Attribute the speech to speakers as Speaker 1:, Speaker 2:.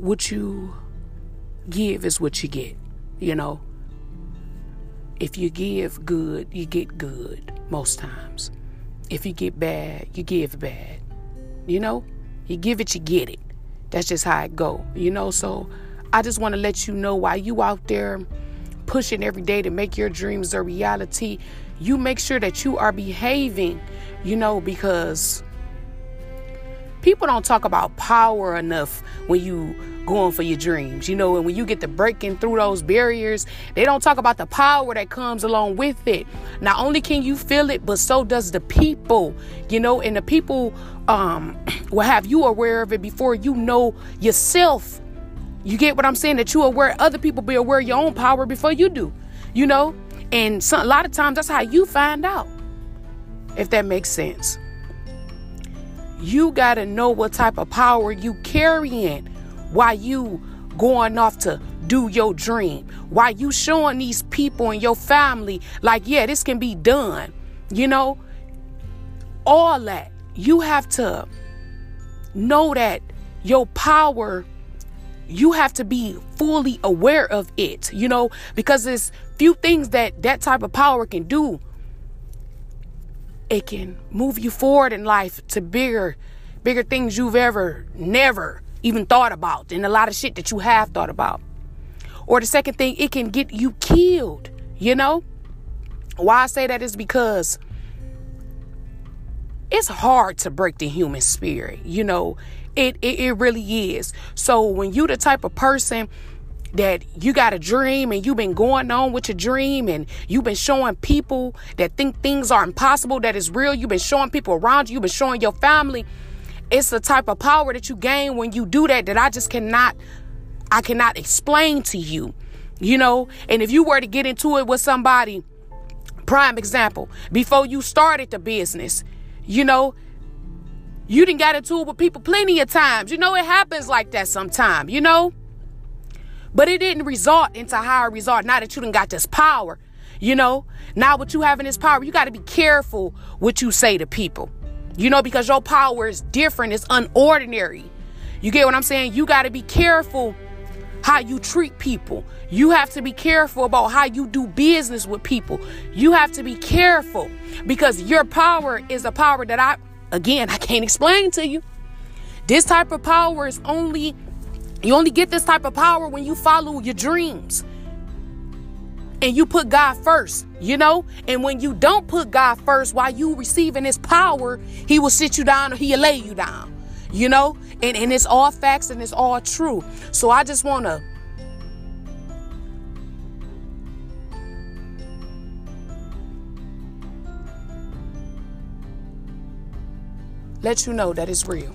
Speaker 1: what you give is what you get, you know. If you give good, you get good most times. If you get bad, you give bad. You know, you give it, you get it. That's just how it go. You know, so I just want to let you know while you out there pushing every day to make your dreams a reality, you make sure that you are behaving, you know, because people don't talk about power enough when you going for your dreams you know and when you get to breaking through those barriers they don't talk about the power that comes along with it. Not only can you feel it but so does the people you know and the people um will have you aware of it before you know yourself. You get what i'm saying? That you aware other people be aware of your own power before you do you know? And so, a lot of times that's how you find out if that makes sense you got to know what type of power you carrying while you going off to do your dream. While you showing these people in your family like yeah this can be done you know? All that. You have to know that your power you have to be fully aware of it you know? Because there's few things that that type of power can do it can move you forward in life to bigger bigger things you've ever never even thought about and a lot of shit that you have thought about. Or the second thing it can get you killed you know? Why i say that is because it's hard to break the human spirit you know? It, it, it really is. So when you the type of person that you got a dream and you've been going on with your dream and you've been showing people that think things are impossible, that is real. You've been showing people around you, you've been showing your family. It's the type of power that you gain when you do that that I just cannot, I cannot explain to you, you know? And if you were to get into it with somebody, prime example, before you started the business, you know, you didn't get into it with people plenty of times. You know, it happens like that sometime, you know? But it didn't result into higher result. Now that you done got this power, you know, now what you have in this power, you got to be careful what you say to people, you know, because your power is different, it's unordinary. You get what I'm saying? You got to be careful how you treat people. You have to be careful about how you do business with people. You have to be careful because your power is a power that I, again, I can't explain to you. This type of power is only you only get this type of power when you follow your dreams and you put God first, you know? And when you don't put God first while you receiving his power, he will sit you down or he'll lay you down, you know? And, and it's all facts and it's all true. So I just want to let you know that it's real.